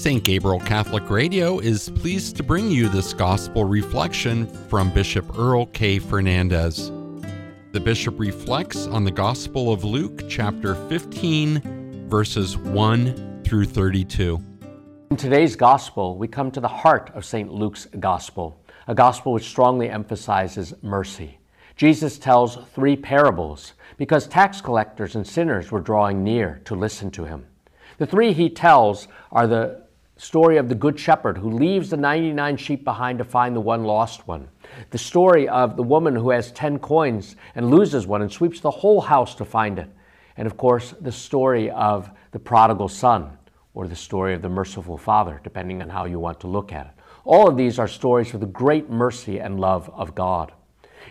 St. Gabriel Catholic Radio is pleased to bring you this gospel reflection from Bishop Earl K. Fernandes. The bishop reflects on the Gospel of Luke, chapter 15, verses 1 through 32. In today's gospel, we come to the heart of St. Luke's gospel, a gospel which strongly emphasizes mercy. Jesus tells three parables because tax collectors and sinners were drawing near to listen to him. The three he tells are the story of the Good Shepherd who leaves the 99 sheep behind to find the one lost one, the story of the woman who has 10 coins and loses one and sweeps the whole house to find it, and of course, the story of the prodigal son or the story of the merciful father, depending on how you want to look at it. All of these are stories of the great mercy and love of God.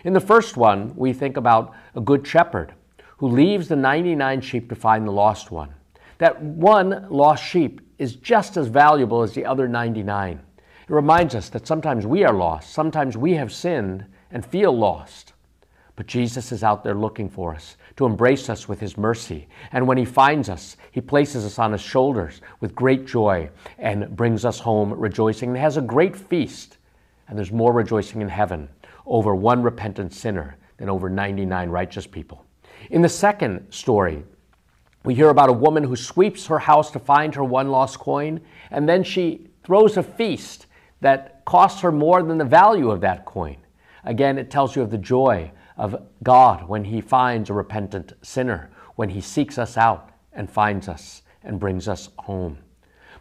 In the first one, we think about a good shepherd who leaves the 99 sheep to find the lost one. That one lost sheep is just as valuable as the other 99. It reminds us that sometimes we are lost, sometimes we have sinned and feel lost. But Jesus is out there looking for us to embrace us with his mercy. And when he finds us, he places us on his shoulders with great joy and brings us home rejoicing and has a great feast. And there's more rejoicing in heaven over one repentant sinner than over 99 righteous people. In the second story, we hear about a woman who sweeps her house to find her one lost coin, and then she throws a feast that costs her more than the value of that coin. Again, it tells you of the joy of God when He finds a repentant sinner, when He seeks us out and finds us and brings us home.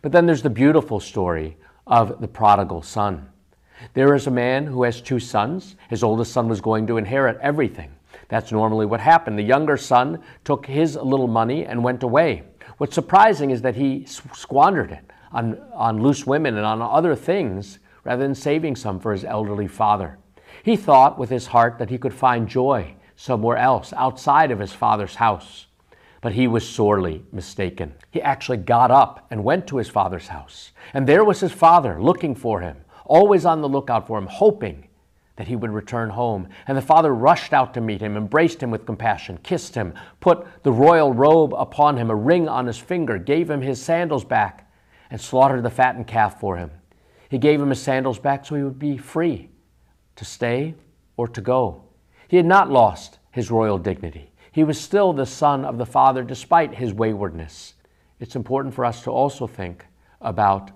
But then there's the beautiful story of the prodigal son. There is a man who has two sons. His oldest son was going to inherit everything. That's normally what happened. The younger son took his little money and went away. What's surprising is that he squandered it on, on loose women and on other things rather than saving some for his elderly father. He thought with his heart that he could find joy somewhere else outside of his father's house. But he was sorely mistaken. He actually got up and went to his father's house. And there was his father looking for him, always on the lookout for him, hoping that he would return home. And the father rushed out to meet him, embraced him with compassion, kissed him, put the royal robe upon him, a ring on his finger, gave him his sandals back, and slaughtered the fattened calf for him. He gave him his sandals back so he would be free to stay or to go. He had not lost his royal dignity. He was still the son of the Father despite his waywardness. It's important for us to also think about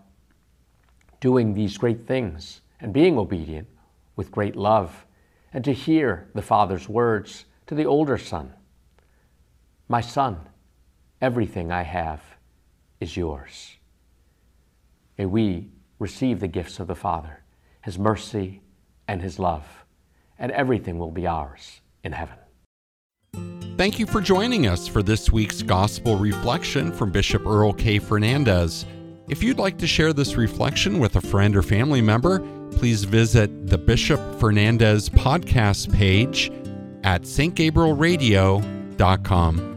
doing these great things and being obedient with great love, and to hear the Father's words to the older son My son, everything I have is yours. May we receive the gifts of the Father, His mercy and His love, and everything will be ours in heaven. Thank you for joining us for this week's Gospel Reflection from Bishop Earl K. Fernandes. If you'd like to share this reflection with a friend or family member, please visit the Bishop Fernandes podcast page at stgabrielradio.com.